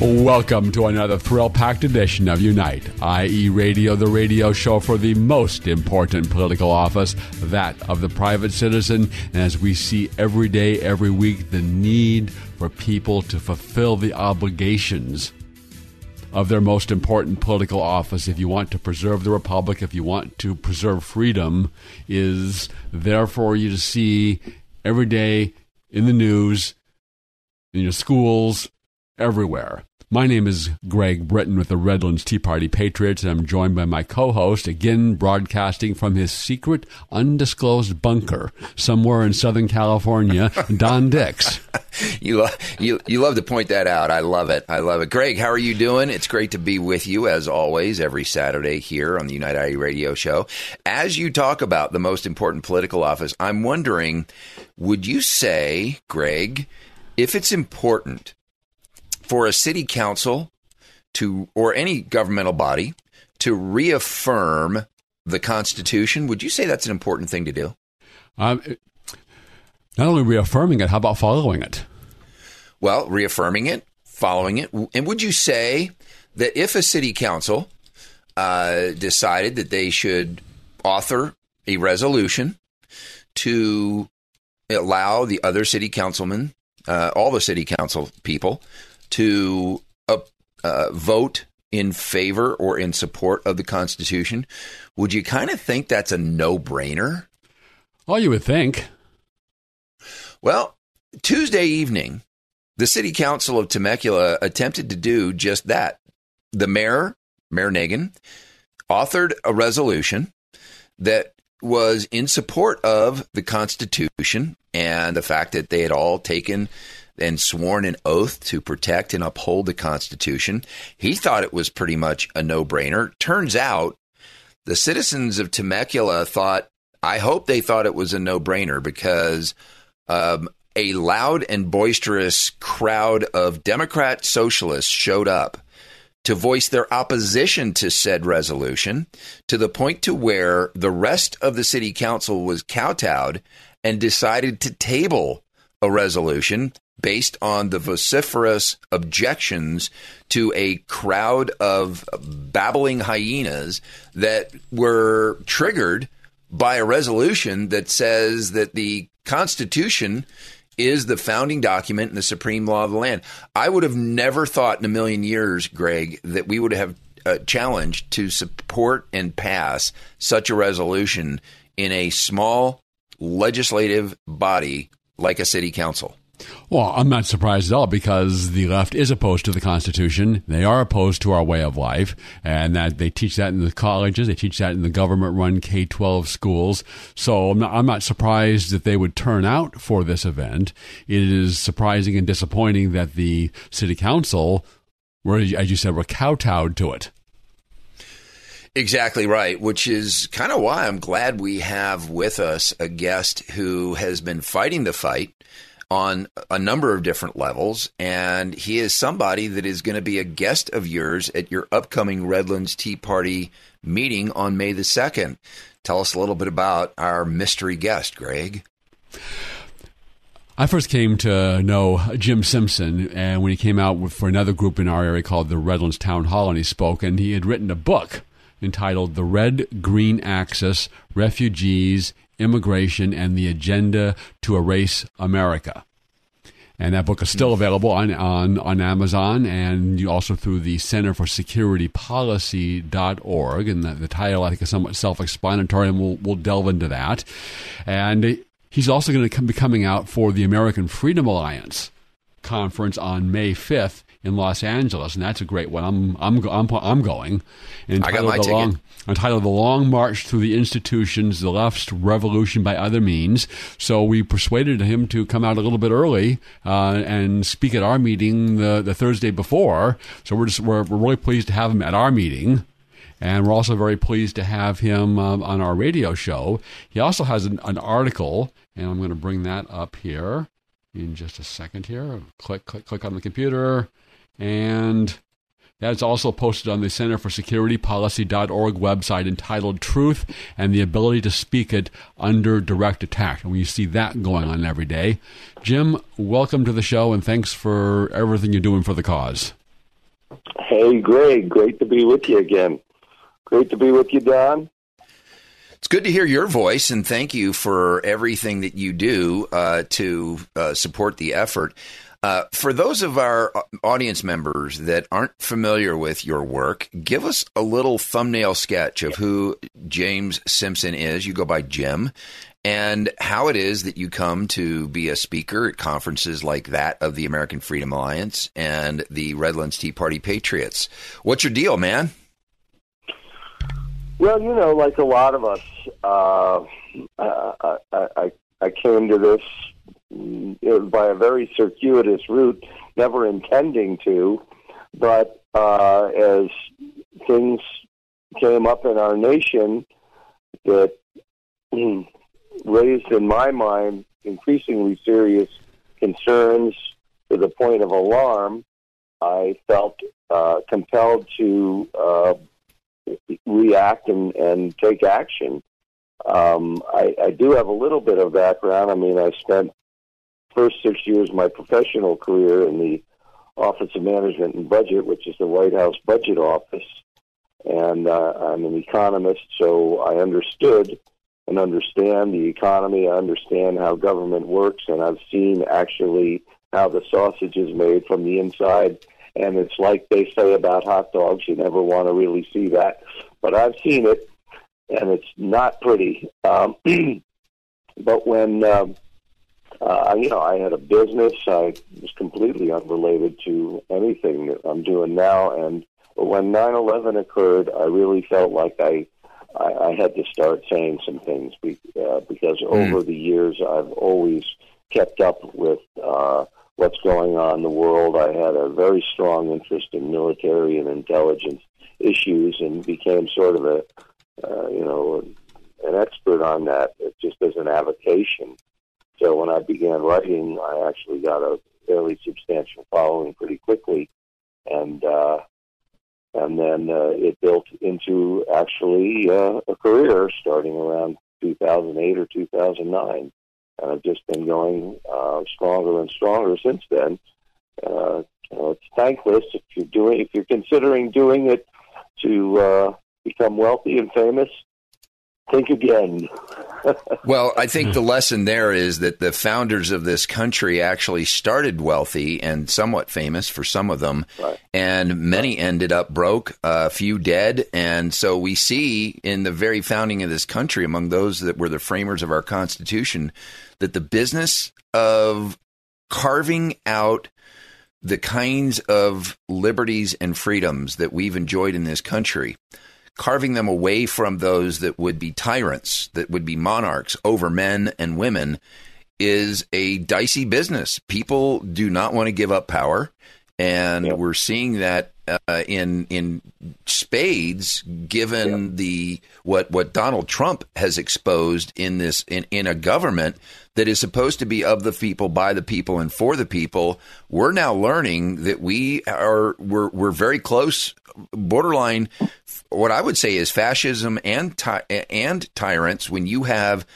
Welcome to another thrill packed edition of Unite, i.e., Radio, the radio show for the most important political office, that of the private citizen. And as we see every day, every week, the need for people to fulfill the obligations of their most important political office, if you want to preserve the republic, if you want to preserve freedom, is there for you to see every day in the news, in your schools, everywhere. My name is Greg Britton with the Redlands Tea Party Patriots, and I'm joined by my co host, again broadcasting from his secret, undisclosed bunker somewhere in Southern California, Don Dix. you, uh, you, you love to point that out. I love it. I love it. Greg, how are you doing? It's great to be with you, as always, every Saturday here on the United IE Radio Show. As you talk about the most important political office, I'm wondering would you say, Greg, if it's important, for a city council to, or any governmental body, to reaffirm the Constitution. Would you say that's an important thing to do? Um, not only reaffirming it, how about following it? Well, reaffirming it, following it. And would you say that if a city council uh, decided that they should author a resolution to allow the other city councilmen, uh, all the city council people, to uh, uh, vote in favor or in support of the Constitution, would you kind of think that's a no brainer? Well, you would think. Well, Tuesday evening, the City Council of Temecula attempted to do just that. The mayor, Mayor Naggar, authored a resolution that was in support of the Constitution and the fact that they had all taken and sworn an oath to protect and uphold the Constitution. He thought it was pretty much a no brainer. Turns out the citizens of Temecula thought, I hope they thought it was a no brainer because um, a loud and boisterous crowd of Democrat socialists showed up to voice their opposition to said resolution to the point to where the rest of the city council was kowtowed and decided to table a resolution based on the vociferous objections to a crowd of babbling hyenas that were triggered by a resolution that says that the Constitution is the founding document and the supreme law of the land. I would have never thought in a million years, Greg, that we would have uh, a challenge to support and pass such a resolution in a small legislative body like a city council. Well, I'm not surprised at all because the left is opposed to the Constitution. They are opposed to our way of life, and that they teach that in the colleges. They teach that in the government-run K-12 schools. So I'm not, I'm not surprised that they would turn out for this event. It is surprising and disappointing that the city council, were, as you said, were kowtowed to it. Exactly right, which is kind of why I'm glad we have with us a guest who has been fighting the fight on a number of different levels. And he is somebody that is going to be a guest of yours at your upcoming Redlands Tea Party meeting on May the 2nd. Tell us a little bit about our mystery guest, Greg. I first came to know Jim Simpson, and when he came out for another group in our area called the Redlands Town Hall, and he spoke, and he had written a book entitled The Red Green Axis Refugees Immigration and the Agenda to Erase America. And that book is still available on, on, on Amazon and also through the Center for Security Policy.org. And the, the title, I think, is somewhat self explanatory, and we'll, we'll delve into that. And he's also going to be coming out for the American Freedom Alliance conference on May 5th in Los Angeles, and that's a great one. I'm I'm I'm, I'm going. I got my the ticket. long, entitled "The Long March Through the Institutions: The Left's Revolution by Other Means." So we persuaded him to come out a little bit early uh, and speak at our meeting the the Thursday before. So we're just we're, we're really pleased to have him at our meeting. And we're also very pleased to have him um, on our radio show. He also has an, an article, and I'm going to bring that up here in just a second here. Click, click, click on the computer. And that's also posted on the Center for Security Policy.org website entitled Truth and the Ability to Speak It Under Direct Attack. And we see that going on every day. Jim, welcome to the show and thanks for everything you're doing for the cause. Hey, Greg, great to be with you again. Great to be with you, Don. Good to hear your voice, and thank you for everything that you do uh, to uh, support the effort. Uh, for those of our audience members that aren't familiar with your work, give us a little thumbnail sketch of who James Simpson is. You go by Jim, and how it is that you come to be a speaker at conferences like that of the American Freedom Alliance and the Redlands Tea Party Patriots. What's your deal, man? Well, you know, like a lot of us, uh, I, I, I came to this mm, by a very circuitous route, never intending to, but uh, as things came up in our nation that mm, raised in my mind increasingly serious concerns to the point of alarm, I felt uh, compelled to uh, react and, and take action. Um, I, I do have a little bit of background. I mean, I spent first six years of my professional career in the Office of Management and Budget, which is the White House budget office, and uh, I'm an economist, so I understood and understand the economy. I understand how government works, and I've seen actually how the sausage is made from the inside and it's like they say about hot dogs, you never want to really see that. But I've seen it, and it's not pretty. Um, but when, um, uh, you know, I had a business, I was completely unrelated to anything that I'm doing now. And when 9 11 occurred, I really felt like I, I, I had to start saying some things be, uh, because mm. over the years I've always kept up with. Uh, what's going on in the world. I had a very strong interest in military and intelligence issues, and became sort of a, uh, you know, an expert on that just as an avocation. So when I began writing, I actually got a fairly substantial following pretty quickly, and uh, and then uh, it built into actually uh, a career starting around 2008 or 2009 and I've just been going uh, stronger and stronger since then. Uh, you know, it's thankless if you're doing if you're considering doing it to uh, become wealthy and famous. Think again. well, I think the lesson there is that the founders of this country actually started wealthy and somewhat famous for some of them, right. and many ended up broke, a few dead. And so we see in the very founding of this country, among those that were the framers of our Constitution, that the business of carving out the kinds of liberties and freedoms that we've enjoyed in this country, carving them away from those that would be tyrants, that would be monarchs over men and women, is a dicey business. People do not want to give up power. And yep. we're seeing that uh, in in spades, given yep. the what what Donald Trump has exposed in this in, in a government that is supposed to be of the people, by the people, and for the people. We're now learning that we are we're we're very close, borderline. What I would say is fascism and ty- and tyrants. When you have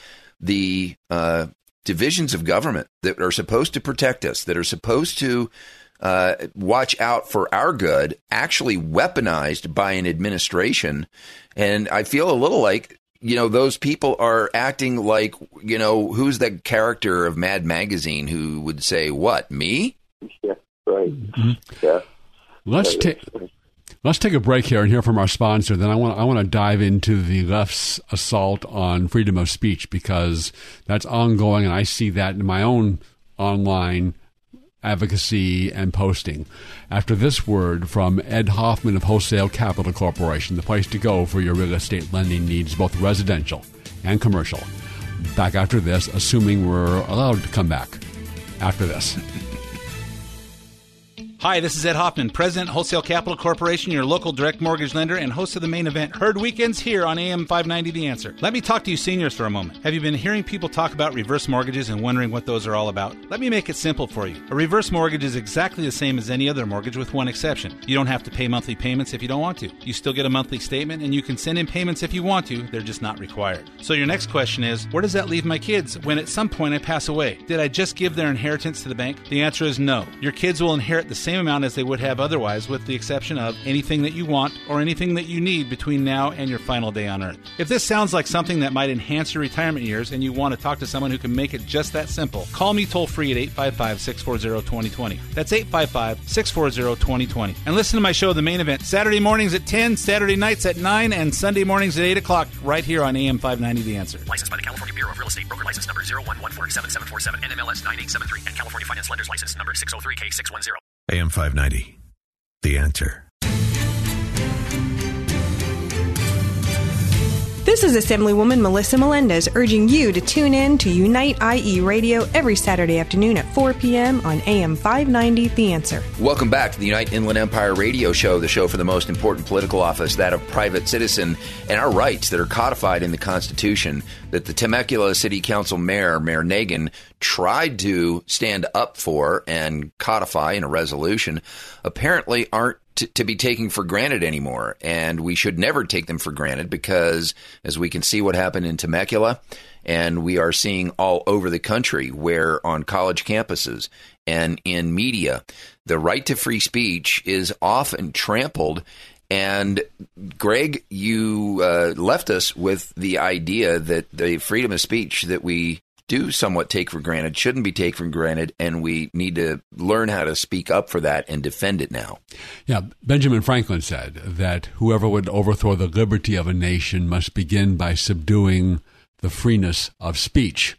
the uh, divisions of government that are supposed to protect us, that are supposed to uh, watch out for our good, actually weaponized by an administration. And I feel a little like you know, those people are acting like, you know, who's the character of Mad Magazine who would say, what, me? Yeah, right. Mm-hmm. Yeah. Let's take. Let's take a break here and hear from our sponsor. Then I want I want to dive into the left's assault on freedom of speech because that's ongoing, and I see that in my own online advocacy and posting. After this word from Ed Hoffman of Wholesale Capital Corporation, the place to go for your real estate lending needs, both residential and commercial. Back after this, assuming we're allowed to come back after this. Hi, this is Ed Hoffman, President, Wholesale Capital Corporation, your local direct mortgage lender, and host of the main event, Heard Weekends here on AM 590 The Answer. Let me talk to you seniors for a moment. Have you been hearing people talk about reverse mortgages and wondering what those are all about? Let me make it simple for you. A reverse mortgage is exactly the same as any other mortgage with one exception. You don't have to pay monthly payments if you don't want to. You still get a monthly statement and you can send in payments if you want to, they're just not required. So your next question is, where does that leave my kids when at some point I pass away? Did I just give their inheritance to the bank? The answer is no. Your kids will inherit the same amount as they would have otherwise, with the exception of anything that you want or anything that you need between now and your final day on Earth. If this sounds like something that might enhance your retirement years and you want to talk to someone who can make it just that simple, call me toll free at 855 640 2020. That's 855 640 2020. And listen to my show, The Main Event, Saturday mornings at 10, Saturday nights at 9, and Sunday mornings at 8 o'clock, right here on AM 590 The Answer. Licensed by the California Bureau of Real Estate, broker license number 011477747, NMLS 9873, and California Finance Lenders License number 603K610. AM 590. The answer. This is Assemblywoman Melissa Melendez urging you to tune in to Unite IE Radio every Saturday afternoon at 4 p.m. on AM 590 The Answer. Welcome back to the Unite Inland Empire radio show, the show for the most important political office, that of private citizen, and our rights that are codified in the Constitution that the Temecula City Council Mayor, Mayor Naggar, tried to stand up for and codify in a resolution apparently aren't to, to, be taken for granted anymore. And we should never take them for granted because, as we can see what happened in Temecula, and we are seeing all over the country where on college campuses and in media, the right to free speech is often trampled. And Greg, you uh, left us with the idea that the freedom of speech that we do somewhat take for granted shouldn't be taken for granted, and we need to learn how to speak up for that and defend it now. Yeah, Benjamin Franklin said that whoever would overthrow the liberty of a nation must begin by subduing the freeness of speech.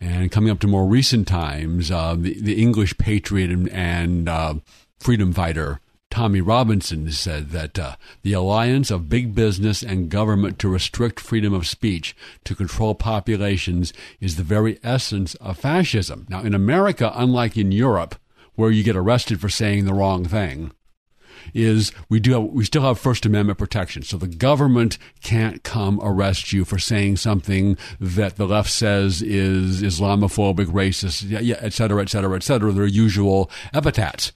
And coming up to more recent times, uh, the, the English patriot and, and uh, freedom fighter Tommy Robinson said that uh, the alliance of big business and government to restrict freedom of speech to control populations is the very essence of fascism. Now, in America, unlike in Europe, where you get arrested for saying the wrong thing, is we do have, we still have First Amendment protection. So the government can't come arrest you for saying something that the left says is Islamophobic, racist, et cetera, et cetera, et cetera. Their usual epithets.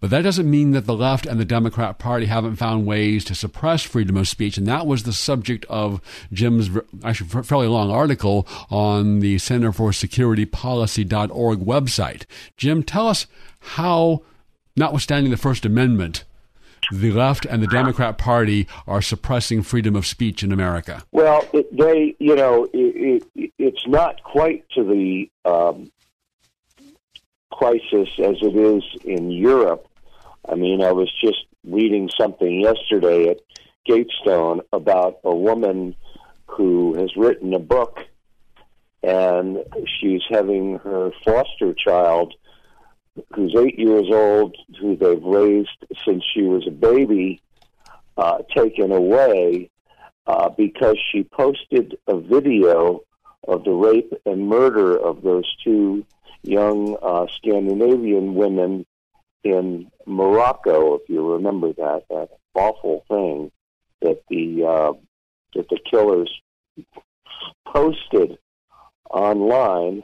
But that doesn't mean that the left and the Democrat Party haven't found ways to suppress freedom of speech. And that was the subject of Jim's actually fairly long article on the Center for Security Policy.org website. Jim, tell us how, notwithstanding the First Amendment, the left and the Democrat Party are suppressing freedom of speech in America? Well, it, they, you know, it, it, it's not quite to the um, crisis as it is in Europe. I mean, I was just reading something yesterday at Gatestone about a woman who has written a book and she's having her foster child who's eight years old, who they've raised since she was a baby, uh, taken away uh, because she posted a video of the rape and murder of those two young uh, Scandinavian women in Morocco, if you remember that that awful thing that the uh, that the killers posted online,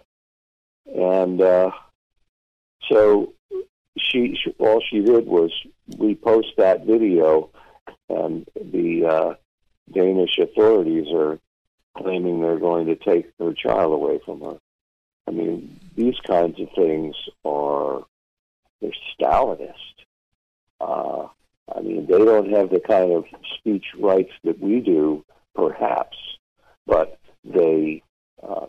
and uh, so she, she all she did was repost that video, and the uh, Danish authorities are claiming they're going to take her child away from her. I mean, these kinds of things are they're Stalinist. Uh, I mean, they don't have the kind of speech rights that we do, perhaps, but they uh,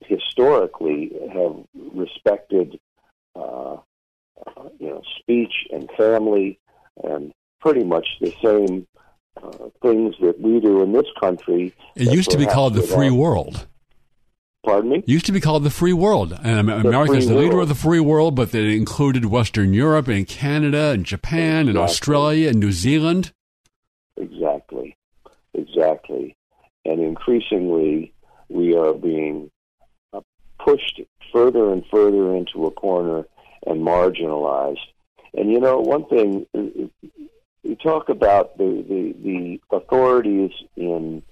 historically have respected, uh, uh, you know, speech and family and pretty much the same uh, things that we do in this country. It used to be called the free world. Pardon me? Used to be called the free world. And America is the leader world. of the free world, but it included Western Europe and Canada and Japan and Australia and New Zealand. Exactly. Exactly. And increasingly, we are being uh, pushed further and further into a corner and marginalized. And you know, one thing, uh, we talk about the, the, the authorities in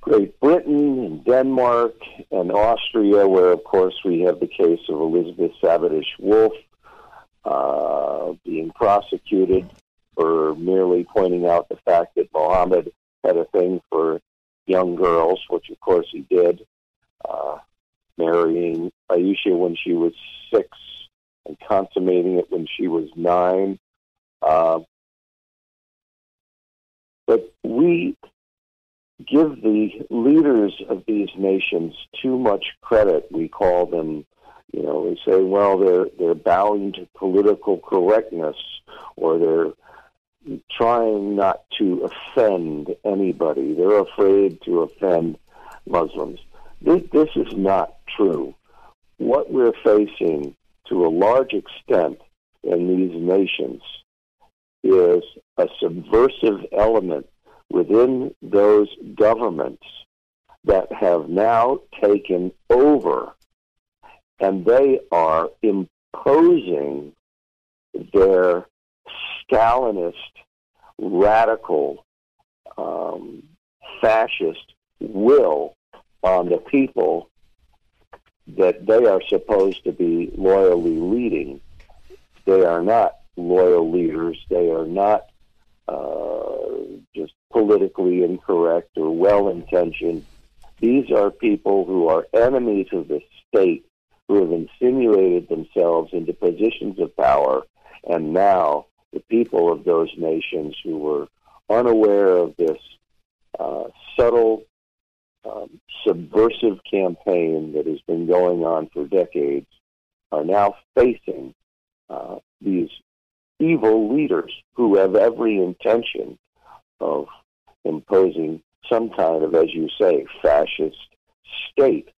Great Britain and Denmark and Austria, where, of course, we have the case of Elizabeth Savage Wolf uh, being prosecuted for merely pointing out the fact that Mohammed had a thing for young girls, which of course he did, uh, marrying Aisha when she was six and consummating it when she was nine. Uh, but we give the leaders of these nations too much credit. We call them, you know, we say, well, they're they're bowing to political correctness, or they're trying not to offend anybody. They're afraid to offend Muslims. This, this is not true. What we're facing to a large extent in these nations is a subversive element within those governments that have now taken over and they are imposing their Stalinist, radical, um, fascist will on the people that they are supposed to be loyally leading. They are not loyal leaders. They are not uh, just politically incorrect or well intentioned. These are people who are enemies of the state who have insinuated themselves into positions of power, and now the people of those nations who were unaware of this uh, subtle, um, subversive campaign that has been going on for decades are now facing uh, these evil leaders who have every intention of imposing some kind of, as you say, fascist state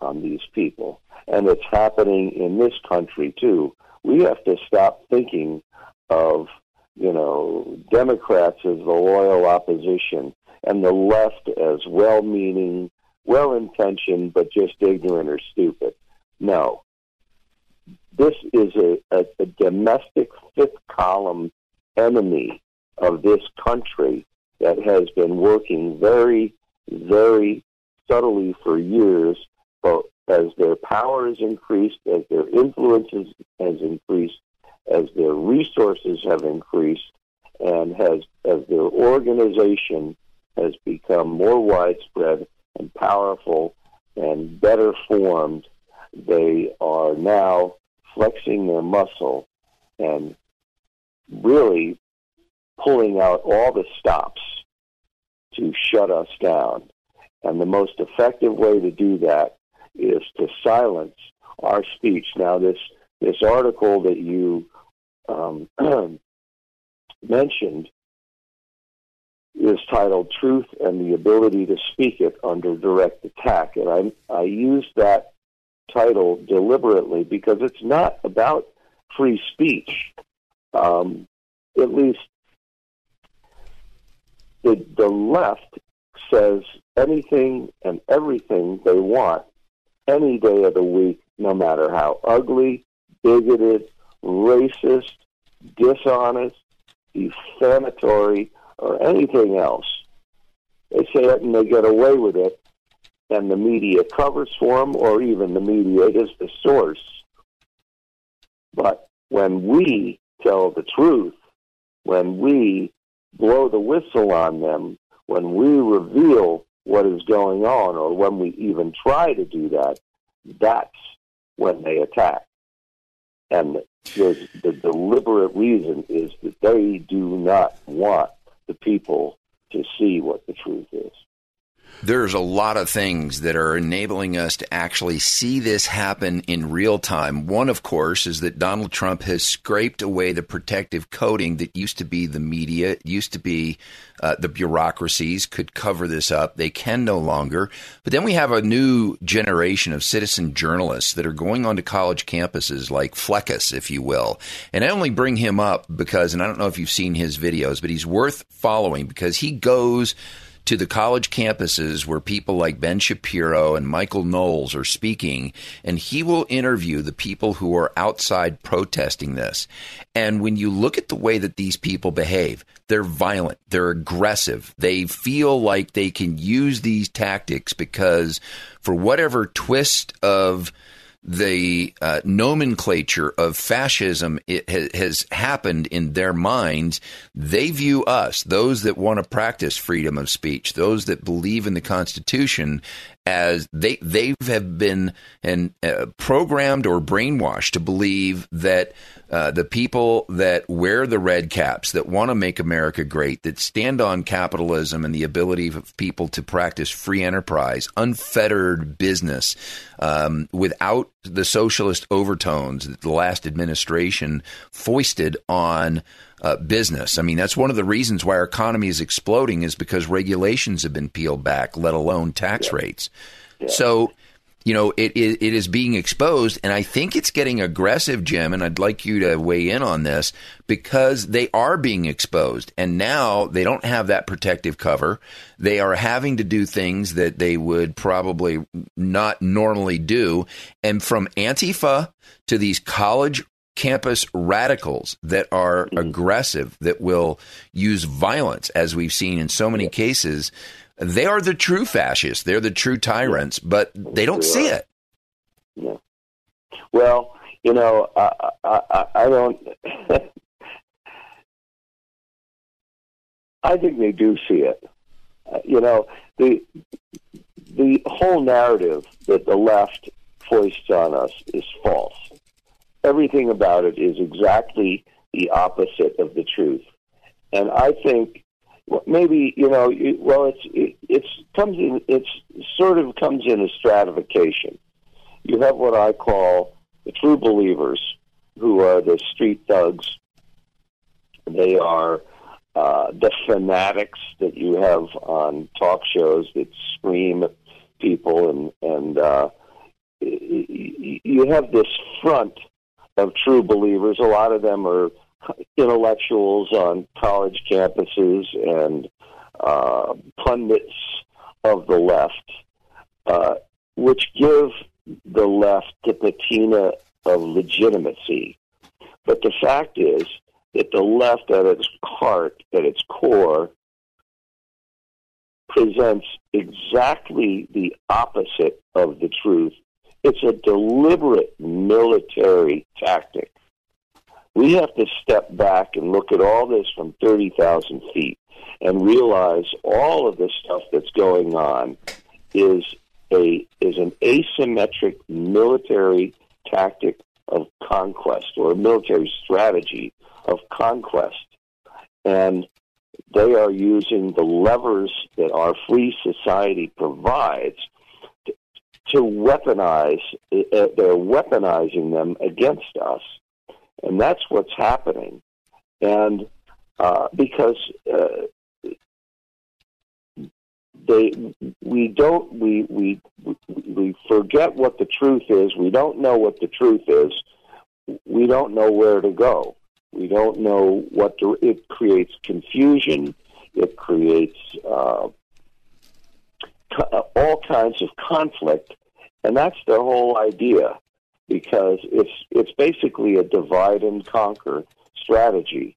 on these people. And it's happening in this country too. We have to stop thinking of, you know, Democrats as the loyal opposition and the left as well meaning, well intentioned, but just ignorant or stupid. No. This is a, a, a domestic fifth column enemy of this country that has been working very, very subtly for years, but as their power has increased, as their influence has, increased, as their resources have increased, and has as their organization has become more widespread and powerful and better formed, they are now flexing their muscle and really pulling out all the stops to shut us down. And the most effective way to do that is to silence our speech. Now, this this article that you um, mentioned is titled "Truth and the Ability to Speak It Under Direct Attack," and I I use that title deliberately because it's not about free speech. Um, at least the the left says anything and everything they want any day of the week, no matter how ugly, bigoted, racist, dishonest, defamatory, or anything else. They say it and they get away with it, and the media covers for them, or even the media is the source. But when we tell the truth, when we blow the whistle on them, when we reveal what is going on, or when we even try to do that, that's when they attack. And the, the deliberate reason is that they do not want the people to see what the truth is. There's a lot of things that are enabling us to actually see this happen in real time. One, of course, is that Donald Trump has scraped away the protective coating that used to be the media, used to be uh, the bureaucracies could cover this up. They can no longer. But then we have a new generation of citizen journalists that are going onto college campuses like Fleccas, if you will. And I only bring him up because, and I don't know if you've seen his videos, but he's worth following because he goes to the college campuses where people like Ben Shapiro and Michael Knowles are speaking, and he will interview the people who are outside protesting this. And when you look at the way that these people behave, they're violent, they're aggressive, they feel like they can use these tactics because for whatever twist of the uh, nomenclature of fascism ha- has happened in their minds. They view us, those that want to practice freedom of speech, those that believe in the Constitution, as they they have been and uh, programmed or brainwashed to believe that uh, the people that wear the red caps, that want to make America great, that stand on capitalism and the ability of people to practice free enterprise, unfettered business, um, without the socialist overtones that the last administration foisted on uh, business. I mean, that's one of the reasons why our economy is exploding is because regulations have been peeled back, let alone tax yeah. rates. Yeah. So, you know, it, it, it is being exposed, and I think it's getting aggressive, Jim. And I'd like you to weigh in on this because they are being exposed, and now they don't have that protective cover. They are having to do things that they would probably not normally do, and from Antifa to these college campus radicals that are mm-hmm. aggressive, that will use violence, as we've seen in so many cases. They are the true fascists. They're the true tyrants, but they don't see it. Yeah. Well, you know, I, I, I don't. I think they do see it. Uh, you know, the the whole narrative that the left foists on us is false everything about it is exactly the opposite of the truth. And I think maybe you know, well, it's it, it's comes in it's sort of comes in a stratification. You have what I call the true believers, who are the street thugs. They are uh, the fanatics that you have on talk shows that scream at people, and and uh, you have this front of true believers. A lot of them are intellectuals on college campuses and uh, pundits of the left, uh, which give the left the patina of legitimacy. But the fact is that the left, at its heart, at its core, presents exactly the opposite of the truth it's a deliberate military tactic. We have to step back and look at all this from 30,000 feet and realize all of the stuff that's going on is a is an asymmetric military tactic of conquest or a military strategy of conquest. And they are using the levers that our free society provides to weaponize, uh, they're weaponizing them against us. And that's what's happening. And uh, because uh, they, we don't, we, we, we forget what the truth is. We don't know what the truth is. We don't know where to go. We don't know what to, it creates confusion. It creates uh, all kinds of conflict and that's the whole idea, because it's it's basically a divide and conquer strategy,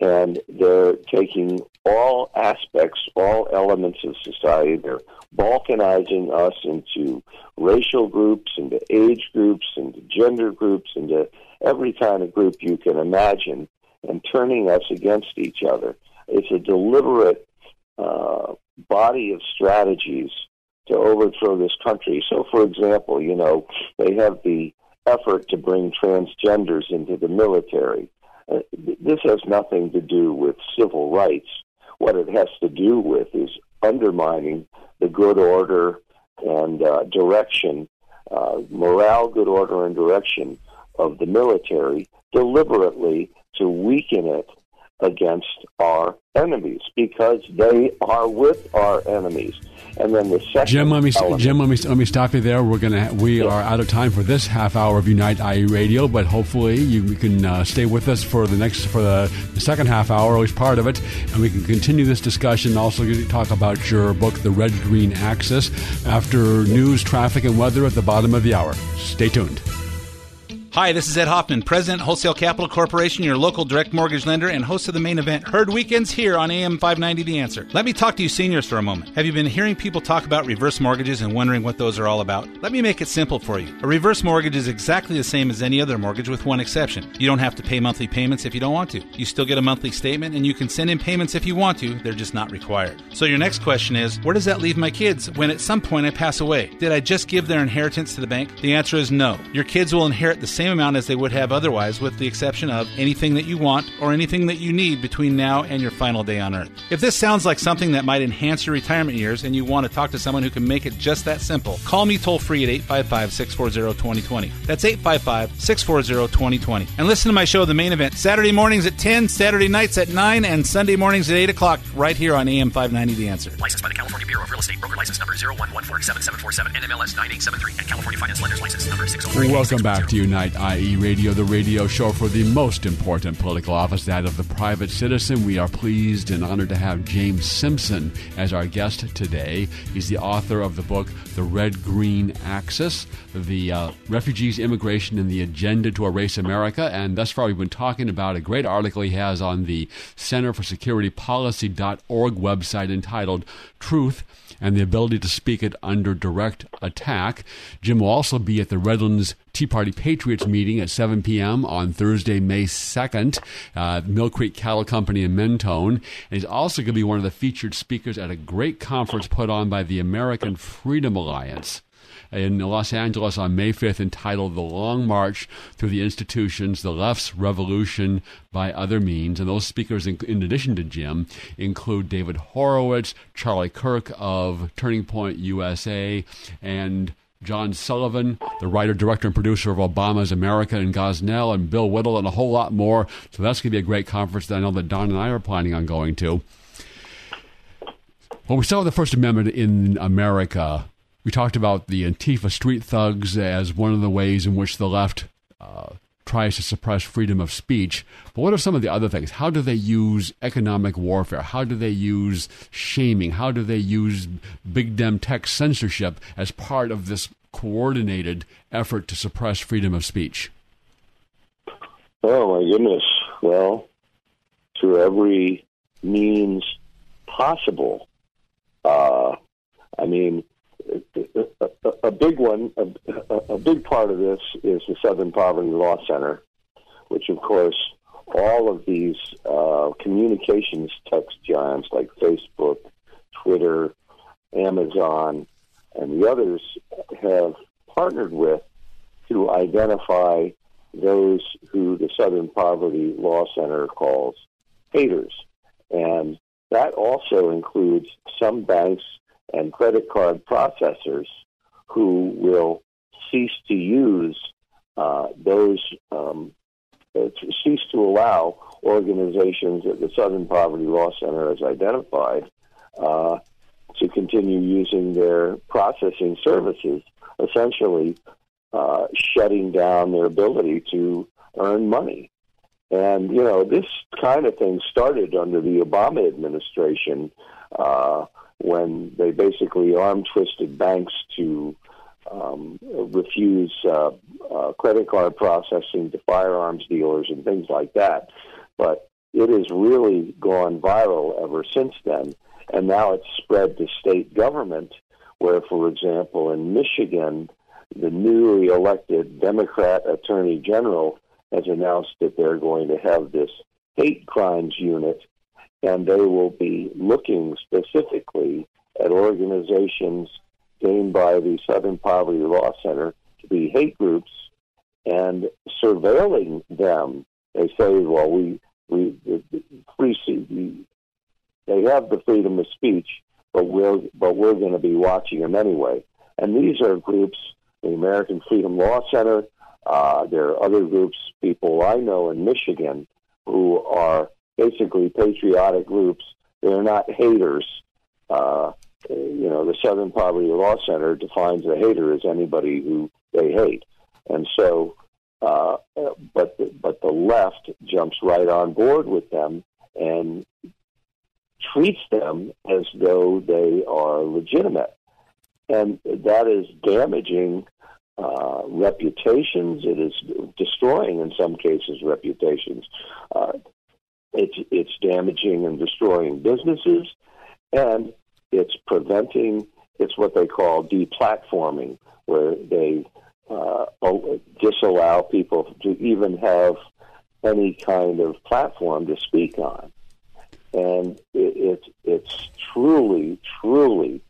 and they're taking all aspects, all elements of society. They're balkanizing us into racial groups, into age groups, into gender groups, into every kind of group you can imagine, and turning us against each other. It's a deliberate uh, body of strategies to overthrow this country. So, for example, you know, they have the effort to bring transgenders into the military. Uh, this has nothing to do with civil rights. What it has to do with is undermining the good order and uh, direction, uh, morale, good order, and direction of the military deliberately to weaken it against our enemies because they are with our enemies. And then the second Jim, let me element, Jim, let me let me stop you there. We're gonna we are out of time for this half hour of Unite IE Radio, but hopefully you can uh, stay with us for the next for the, the second half hour, at least part of it, and we can continue this discussion. Also, talk about your book, The Red Green Axis, after news, traffic, and weather at the bottom of the hour. Stay tuned. Hi, this is Ed Hoffman, President, Wholesale Capital Corporation, your local direct mortgage lender, and host of the main event, Heard Weekends, here on AM 590 The Answer. Let me talk to you seniors for a moment. Have you been hearing people talk about reverse mortgages and wondering what those are all about? Let me make it simple for you. A reverse mortgage is exactly the same as any other mortgage with one exception. You don't have to pay monthly payments if you don't want to. You still get a monthly statement and you can send in payments if you want to, they're just not required. So your next question is, where does that leave my kids when at some point I pass away? Did I just give their inheritance to the bank? The answer is no. Your kids will inherit the same amount as they would have otherwise, with the exception of anything that you want or anything that you need between now and your final day on Earth. If this sounds like something that might enhance your retirement years and you want to talk to someone who can make it just that simple, call me toll free at 855 640 2020. That's 855 640 2020. And listen to my show, The Main Event, Saturday mornings at 10, Saturday nights at 9, and Sunday mornings at 8 o'clock, right here on AM 590 The Answer. Licensed by the California Bureau of Real Estate. Broker license number 011477747 NMLS 9873 and California Finance Lenders License number 603. Welcome back to Unite IE Radio, the radio show for the most important political office, that of the private citizen. We are pleased and honored to have James Simpson as our guest today. He's the author of the book, The Red Green Axis, the uh, Refugees, Immigration, and the Agenda to Erase America. And thus far, we've been talking about a great article he has on the Center for Security Policy.org website entitled Truth and the ability to speak it under direct attack. Jim will also be at the Redlands Tea Party Patriots meeting at 7 p.m. on Thursday, May 2nd, uh, Mill Creek Cattle Company in Mentone. And he's also going to be one of the featured speakers at a great conference put on by the American Freedom Alliance in Los Angeles on May 5th entitled The Long March Through the Institutions, The Left's Revolution by Other Means. And those speakers, in, in addition to Jim, include David Horowitz, Charlie Kirk of Turning Point USA, and John Sullivan, the writer, director, and producer of Obama's America and Gosnell, and Bill Whittle, and a whole lot more. So that's going to be a great conference that I know that Don and I are planning on going to. Well, we saw the First Amendment in America we talked about the Antifa street thugs as one of the ways in which the left uh, tries to suppress freedom of speech. But what are some of the other things? How do they use economic warfare? How do they use shaming? How do they use big dem tech censorship as part of this coordinated effort to suppress freedom of speech? Oh my goodness! Well, through every means possible. Uh, I mean, a, a big one, a, a big part of this is the Southern Poverty Law Center, which, of course, all of these uh, communications text giants like Facebook, Twitter, Amazon, and the others have partnered with to identify those who the Southern Poverty Law Center calls haters. And that also includes some banks and credit card processors who will cease to use uh, those, um, uh, cease to allow organizations that the Southern Poverty Law Center has identified uh, to continue using their processing services, essentially uh, shutting down their ability to earn money. And, you know, this kind of thing started under the Obama administration. Uh, when they basically arm twisted banks to um, refuse uh, uh, credit card processing to firearms dealers and things like that. But it has really gone viral ever since then. And now it's spread to state government, where, for example, in Michigan, the newly elected Democrat Attorney General has announced that they're going to have this hate crimes unit and they will be looking specifically at organizations named by the Southern Poverty Law Center to be hate groups and surveilling them. They say, well, we we we, they have the freedom of speech, but we're but we're going to be watching them anyway. And these are groups, the American Freedom Law Center. Uh, there are other groups, people I know in Michigan, who are basically patriotic groups. They're not haters. Uh, you know, the Southern Poverty Law Center defines a hater as anybody who they hate, and so, uh, but the, but the left jumps right on board with them and treats them as though they are legitimate, and that is damaging uh, reputations. It is destroying, in some cases, reputations. Uh, it's it's damaging and destroying businesses, and it's preventing. It's what they call deplatforming, where they uh, disallow people to even have any kind of platform to speak on, and it, it's it's truly, truly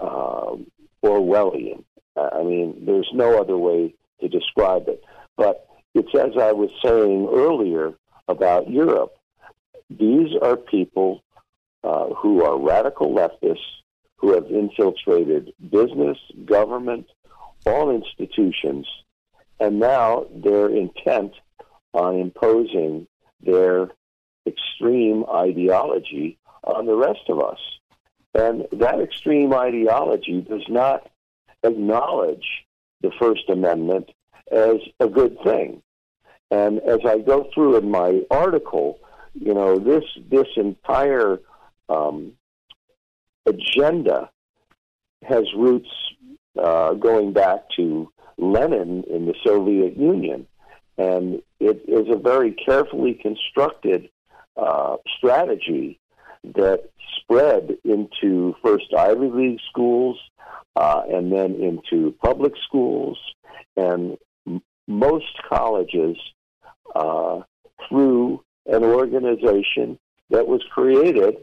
um, Orwellian. I mean, there's no other way to describe it. But it's as I was saying earlier about Europe. These are people uh, who are radical leftists who have infiltrated business, government, all institutions, and now they're intent on imposing their extreme ideology on the rest of us. And that extreme ideology does not acknowledge the First Amendment as a good thing. And as I go through in my article, you know, this this entire um, agenda has roots uh, going back to Lenin in the Soviet Union, and it is a very carefully constructed uh, strategy that spread into first Ivy League schools uh, and then into public schools and m- most colleges uh, through an organization that was created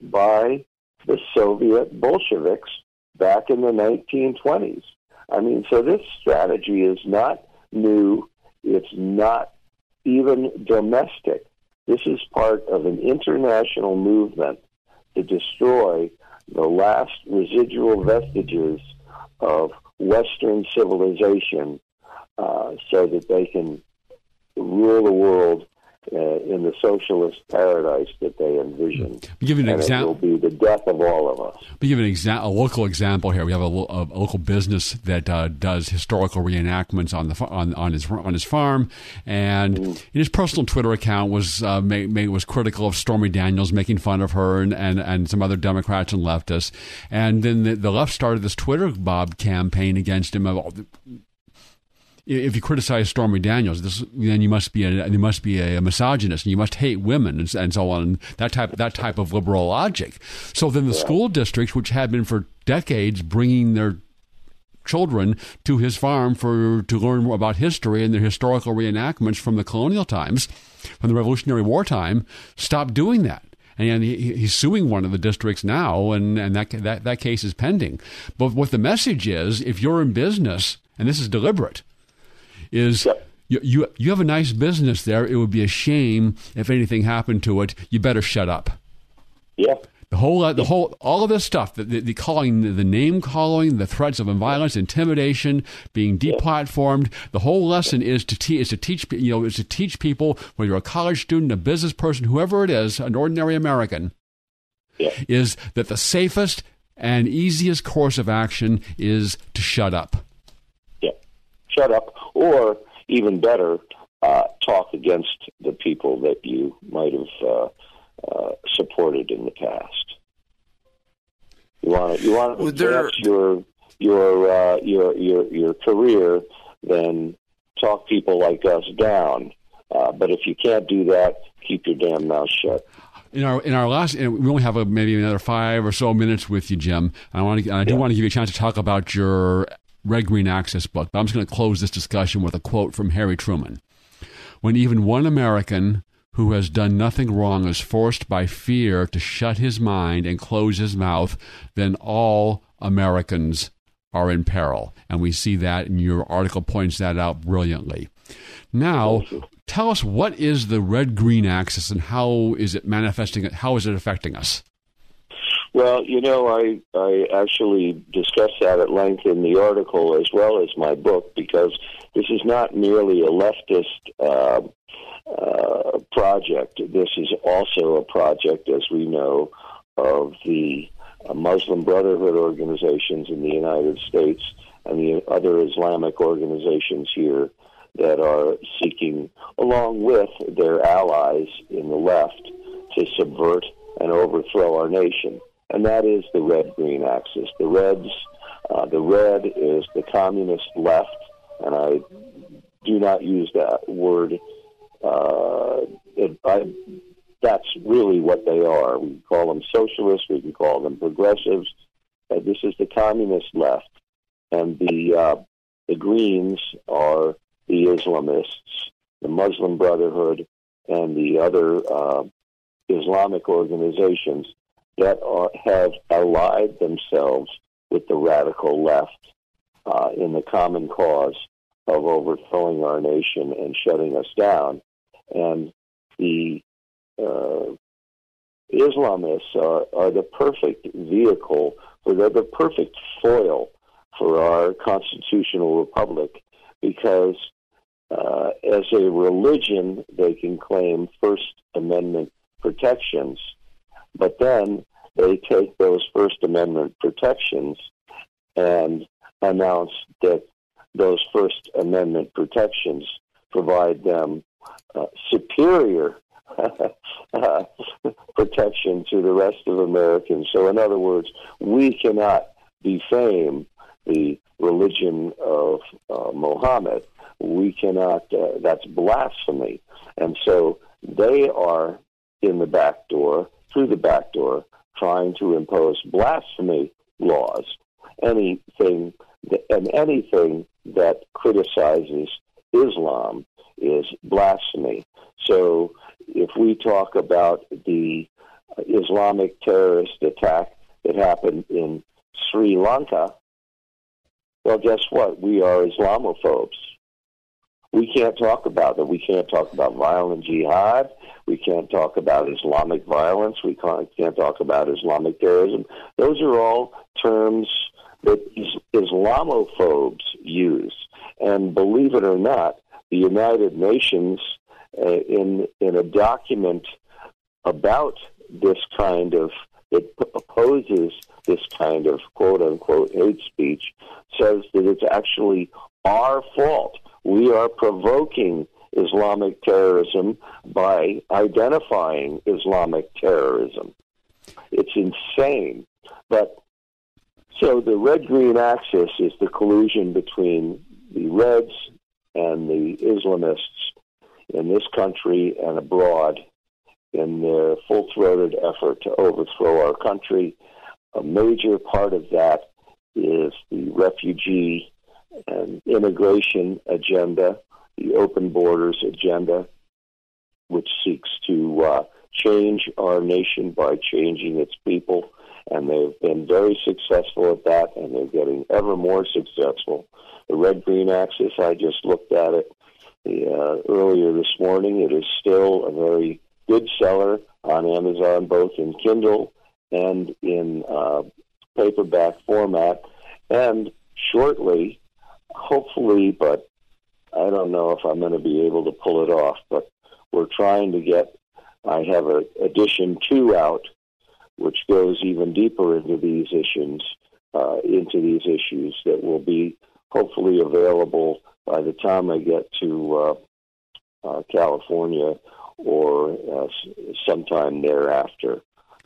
by the Soviet Bolsheviks back in the 1920s. I mean, so this strategy is not new. It's not even domestic. This is part of an international movement to destroy the last residual vestiges of Western civilization uh, so that they can rule the world uh, in the socialist paradise that they envision. Give an example. It will be the death of all of us. But give an exa- a local example here. We have a, lo- a local business that uh, does historical reenactments on the on, on his on his farm, and in his personal Twitter account was uh, was critical of Stormy Daniels, making fun of her and, and, and some other Democrats and leftists. And then the, the left started this Twitter Bob campaign against him. Of, if you criticize Stormy Daniels, this, then you must be a you must be a, misogynist and you must hate women and, and so on. And that type that type of liberal logic. So then the school districts, which had been for decades bringing their children to his farm for to learn more about history and the historical reenactments from the colonial times, from the Revolutionary War time, stopped doing that. And he, he's suing one of the districts now, and, and that, that, that case is pending. But what the message is, if you're in business, and this is deliberate, is Yep. you, you you have a nice business there. It would be a shame if anything happened to it. You better shut up. Yeah. The whole, the whole, all of this stuff, the, the, the calling, the name calling, the threats of violence, intimidation, being deplatformed. The whole lesson is to teach, is to teach, you know, is to teach people whether you're a college student, a business person, whoever it is, an ordinary American, Yeah. is that the safest and easiest course of action is to shut up. Shut up. Or even better, uh, talk against the people that you might have uh, uh, supported in the past. You want to you want to there- advance your your uh, your your your career, then talk people like us down. Uh, but if you can't do that, keep your damn mouth shut. In our in our last, we only have a, maybe another five or so minutes with you, Jim. I want to, I do Yeah. want to give you a chance to talk about your Red Green Axis book. But I'm just going to close this discussion with a quote from Harry Truman: "When even one American who has done nothing wrong is forced by fear to shut his mind and close his mouth, then all Americans are in peril." And we see that, and your article points that out brilliantly. Now, tell us what is the red green axis and how is it manifesting? How is it affecting us? Well, you know, I I actually discuss that at length in the article as well as my book because this is not merely a leftist uh, uh, project. This is also a project, as we know, of the uh, Muslim Brotherhood organizations in the United States and the other Islamic organizations here that are seeking, along with their allies in the left, to subvert and overthrow our nation. And that is the red-green axis. The reds, uh, the red is the communist left, and I do not use that word. Uh, it, I, that's really what they are. We call them socialists. We can call them progressives. Uh, this is the communist left, and the uh, the Greens are the Islamists, the Muslim Brotherhood, and the other uh, Islamic organizations that are, have allied themselves with the radical left uh, in the common cause of overthrowing our nation and shutting us down. And the uh, Islamists are, are the perfect vehicle, for they're the perfect foil for our constitutional republic because uh, as a religion, they can claim First Amendment protections, but then they take those First Amendment protections and announce that those First Amendment protections provide them uh, superior uh, protection to the rest of Americans. So, in other words, we cannot defame the religion of uh, Mohammed. We cannot, uh, that's blasphemy. And so they are in the back door, through the back door, trying to impose blasphemy laws. Anything, and anything that criticizes Islam is blasphemy. So if we talk about the Islamic terrorist attack that happened in Sri Lanka, well, guess what? We are Islamophobes. We can't talk about that. We can't talk about violent jihad. We can't talk about Islamic violence. We can't, can't talk about Islamic terrorism. Those are all terms that Islamophobes use. And believe it or not, the United Nations, uh, in in a document about this kind of that opposes this kind of quote unquote hate speech, says that it's actually our fault. We are provoking Islamic terrorism by identifying Islamic terrorism. It's insane. But so the red green axis is the collusion between the Reds and the Islamists in this country and abroad in their full throated effort to overthrow our country. A major part of that is the refugee and immigration agenda, the open borders agenda, which seeks to uh, change our nation by changing its people. And they've been very successful at that, and they're getting ever more successful. The red green axis, I just looked at it uh, earlier this morning. It is still a very good seller on Amazon, both in Kindle and in uh, paperback format. And shortly, hopefully, but I don't know if I'm going to be able to pull it off, but we're trying to get, I have a edition two out, which goes even deeper into these issues, uh, into these issues that will be hopefully available by the time I get to uh, uh, California or uh, sometime thereafter.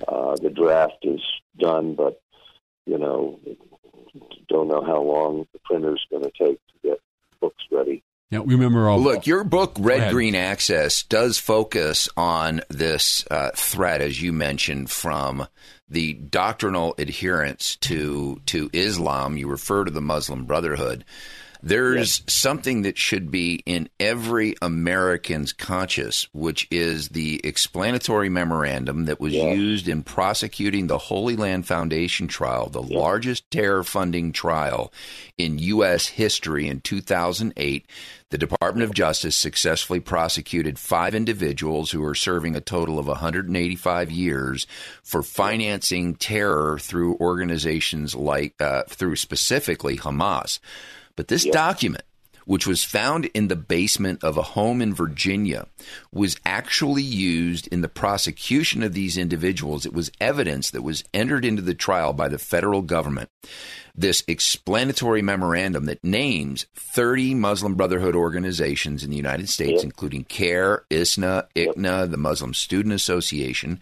Uh, the draft is done, but you know, don't know how long the printer's going to take to get books ready. Yeah, we remember all. Look, your book, Red Green Axis, does focus on this uh, threat, as you mentioned, from the doctrinal adherence to to Islam. You refer to the Muslim Brotherhood. There's something that should be in every American's conscious, which is the explanatory memorandum that was Yeah. used in prosecuting the Holy Land Foundation trial, the largest terror funding trial in U.S. history in 2008. The Department of Justice successfully prosecuted five individuals who are serving a total of 185 years for financing terror through organizations like, uh, through specifically Hamas. But this document, which was found in the basement of a home in Virginia, was actually used in the prosecution of these individuals. It was evidence that was entered into the trial by the federal government. This explanatory memorandum that names 30 Muslim Brotherhood organizations in the United States, including CAIR, ISNA, ICNA, the Muslim Student Association.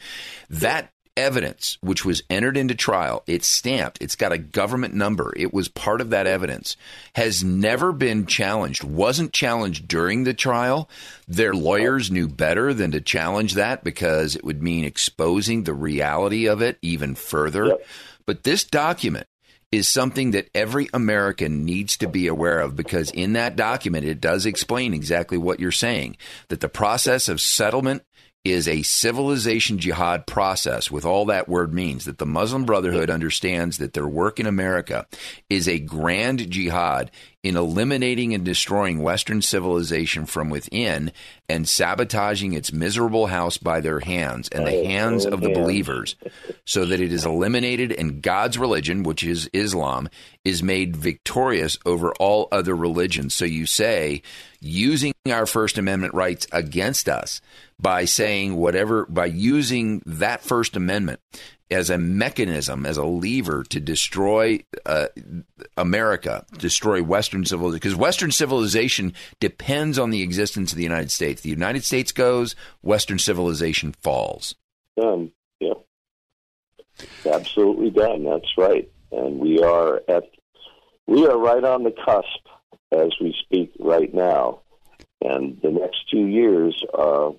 That evidence which was entered into trial it's stamped it's got a government number it was part of that evidence has never been challenged wasn't challenged during the trial. Their lawyers knew better than to challenge that because it would mean exposing the reality of it even further. But this document is something that every American needs to be aware of because in that document it does explain exactly what you're saying that the process of settlement is a civilization jihad process with all that word means that the Muslim Brotherhood understands that their work in America is a grand jihad in eliminating and destroying Western civilization from within and sabotaging its miserable house by their hands and the oh, hands of the believers so that it is eliminated and God's religion, which is Islam, is made victorious over all other religions. So you say, using our First Amendment rights against us by saying whatever, by using that First Amendment as a mechanism, as a lever to destroy uh, America, destroy Western civilization, because Western civilization depends on the existence of the United States. The United States goes, Western civilization falls. Done. Yeah. Absolutely done. That's right. And we are at we are right on the cusp as we speak right now. And the next two years, uh,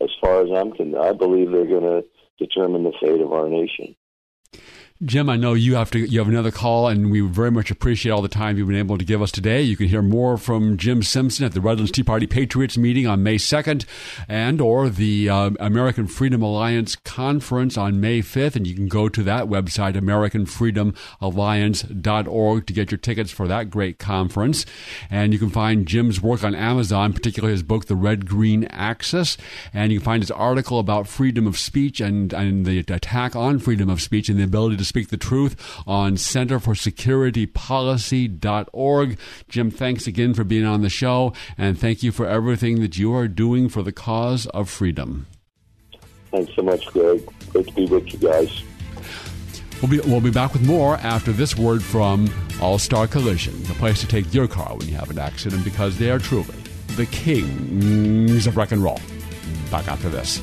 as far as I'm concerned, I believe they're going to determine the fate of our nation. Jim, I know you have to. You have another call, and we very much appreciate all the time you've been able to give us today. You can hear more from Jim Simpson at the Redlands Tea Party Patriots meeting on May second, and or the uh, American Freedom Alliance conference on May fifth. And you can go to that website, AmericanFreedomAlliance.org, to get your tickets for that great conference. And you can find Jim's work on Amazon, particularly his book, The Red Green Axis, and you can find his article about freedom of speech and and the attack on freedom of speech and the ability to speak the truth on centerforsecuritypolicy.org. Jim, thanks again for being on the show, and thank you for everything that you are doing for the cause of freedom. Thanks so much, Greg. Great to be with you guys. We'll be, we'll be back with more after this word from All Star Collision, the place to take your car when you have an accident because they are truly the kings of rock and roll. Back after this.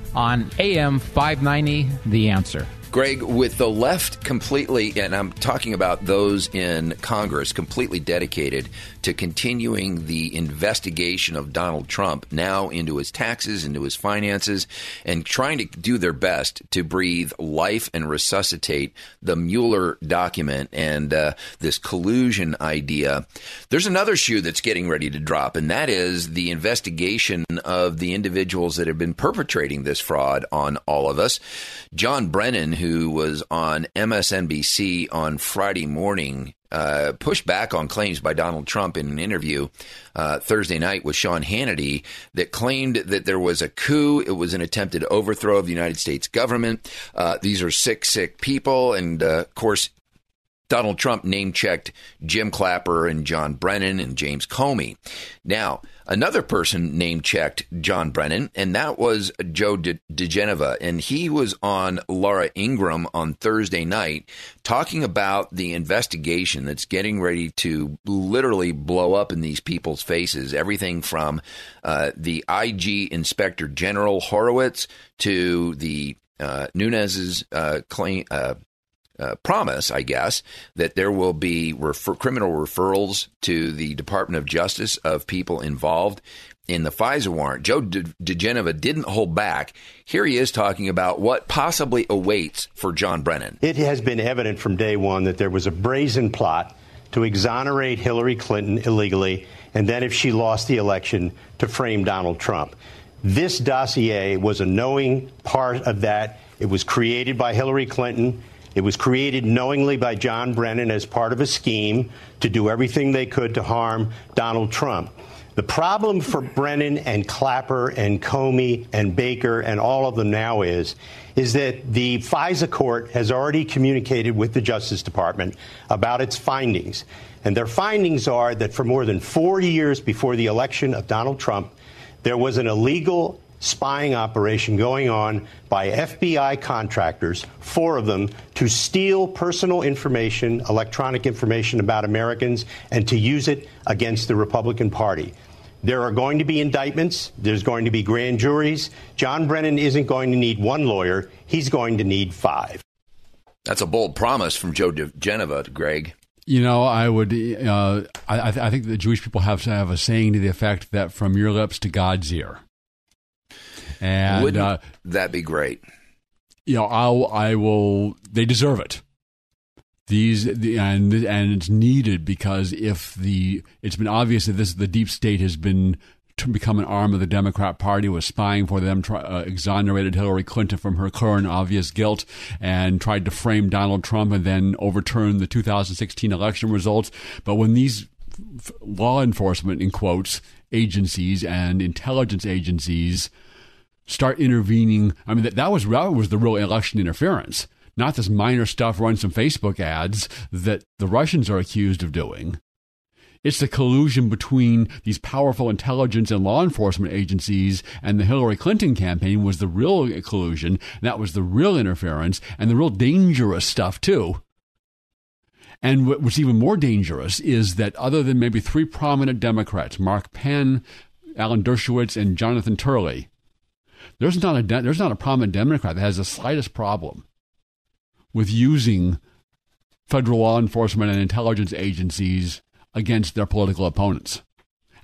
on AM 590 The Answer. Greg, with the left completely, and I'm talking about those in Congress, completely dedicated to continuing the investigation of Donald Trump now into his taxes, into his finances, and trying to do their best to breathe life and resuscitate the Mueller document and uh, this collusion idea. There's another shoe that's getting ready to drop, and that is the investigation of the individuals that have been perpetrating this fraud on all of us. John Brennan, who was on MSNBC on Friday morning, uh, pushed back on claims by Donald Trump in an interview uh, Thursday night with Sean Hannity that claimed that there was a coup. It was an attempted overthrow of the United States government. Uh, these are sick, sick people. And uh, of course, Donald Trump name checked Jim Clapper and John Brennan and James Comey. Now, another person name checked John Brennan, and that was Joe De- diGenova. And he was on Laura Ingraham on Thursday night talking about the investigation that's getting ready to literally blow up in these people's faces. Everything from uh, the IG Inspector General Horowitz to the uh, Nunes's uh, claim, uh, uh, promise, I guess, that there will be refer- criminal referrals to the Department of Justice of people involved in the FISA warrant. Joe De- diGenova didn't hold back. Here he is talking about what possibly awaits for John Brennan. It has been evident from day one that there was a brazen plot to exonerate Hillary Clinton illegally, and then if she lost the election, to frame Donald Trump. This dossier was a knowing part of that. It was created by Hillary Clinton. It was created knowingly by John Brennan as part of a scheme to do everything they could to harm Donald Trump. The problem for Brennan and Clapper and Comey and Baker and all of them now is, is that the FISA court has already communicated with the Justice Department about its findings. And their findings are that for more than four years before the election of Donald Trump, there was an illegal spying operation going on by FBI contractors, four of them, to steal personal information, electronic information about Americans, and to use it against the Republican Party. There are going to be indictments. There's going to be grand juries. John Brennan isn't going to need one lawyer. He's going to need five. That's a bold promise from Joe Geneva, Greg. You know, I would. Uh, I, I think the Jewish people have to have a saying to the effect that "from your lips to God's ear." And Wouldn't uh, that be great? You know, I'll, I will. They deserve it. These the, and and it's needed because if the it's been obvious that this the deep state has been to become an arm of the Democrat Party was spying for them, try, uh, exonerated Hillary Clinton from her current obvious guilt, and tried to frame Donald Trump and then overturn the 2016 election results. But when these f- law enforcement, in quotes, agencies and intelligence agencies start intervening, I mean, that, that was that was the real election interference. Not this minor stuff, run some Facebook ads that the Russians are accused of doing. It's the collusion between these powerful intelligence and law enforcement agencies and the Hillary Clinton campaign was the real collusion. That was the real interference and the real dangerous stuff, too. And what's even more dangerous is that other than maybe three prominent Democrats, Mark Penn, Alan Dershowitz, and Jonathan Turley, there's not a there's not a prominent Democrat that has the slightest problem with using federal law enforcement and intelligence agencies against their political opponents,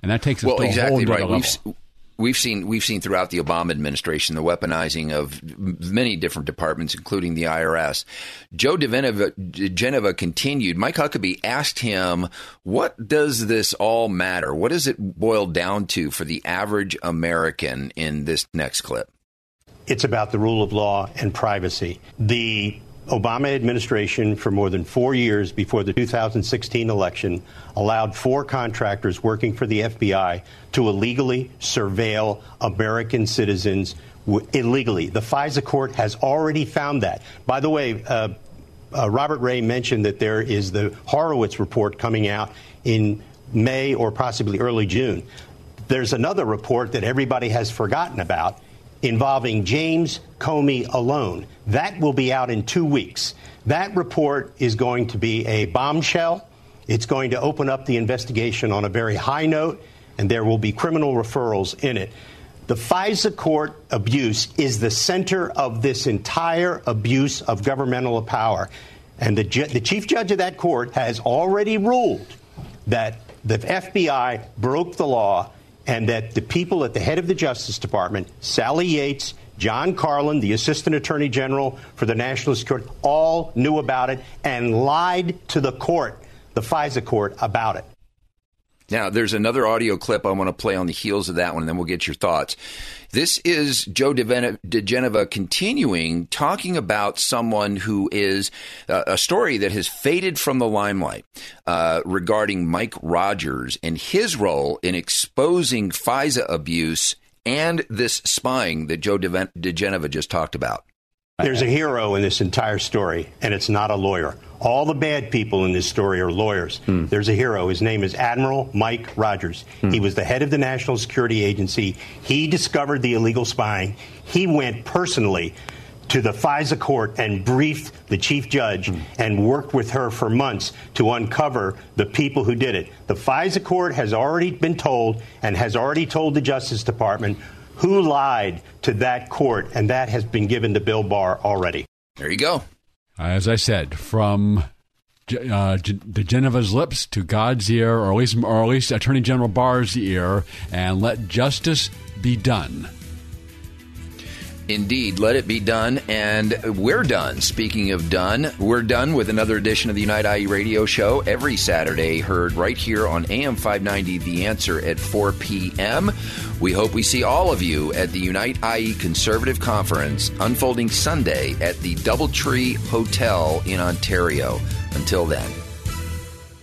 and that takes us well, to a exactly whole right. level. We've, we've seen we've seen throughout the Obama administration the weaponizing of many different departments, including the IRS. Joe diGenova, Geneva continued. Mike Huckabee asked him, "What does this all matter? What does it boil down to for the average American?" In this next clip, It's about the rule of law and privacy. The Obama administration, for more than four years before the 2016 election, allowed four contractors working for the FBI to illegally surveil American citizens w- illegally. The FISA court has already found that. By the way, uh, uh, Robert Ray mentioned that there is the Horowitz report coming out in May or possibly early June. There's another report that everybody has forgotten about involving James Comey alone. That will be out in two weeks. That report is going to be a bombshell. It's going to open up the investigation on a very high note, and there will be criminal referrals in it. The FISA court abuse is the center of this entire abuse of governmental power. And the, ju- the chief judge of that court has already ruled that the FBI broke the law and that the people at the head of the Justice Department, Sally Yates, John Carlin, the Assistant Attorney General for the National Security, all knew about it and lied to the court, the FISA court, about it. Now, there's another audio clip I want to play on the heels of that one, and then we'll get your thoughts. This is Joe diGenova continuing talking about someone who is uh, a story that has faded from the limelight uh, regarding Mike Rogers and his role in exposing FISA abuse and this spying that Joe diGenova just talked about. There's a hero in this entire story, and it's not a lawyer. All the bad people in this story are lawyers. Hmm. There's a hero. His name is Admiral Mike Rogers. Hmm. He was the head of the National Security Agency. He discovered the illegal spying. He went personally to the FISA court and briefed the chief judge hmm. and worked with her for months to uncover the people who did it. The FISA court has already been told and has already told the Justice Department who lied to that court, and that has been given to Bill Barr already. There you go. As I said, from uh, the Geneva's lips to God's ear, or at least, or at least Attorney General Barr's ear, and let justice be done. Indeed, let it be done. And we're done. Speaking of done, we're done with another edition of the Unite IE radio show every Saturday, heard right here on AM 590 The Answer at 4 p.m. We hope we see all of you at the Unite IE Conservative Conference unfolding Sunday at the Doubletree Hotel in Ontario. Until then.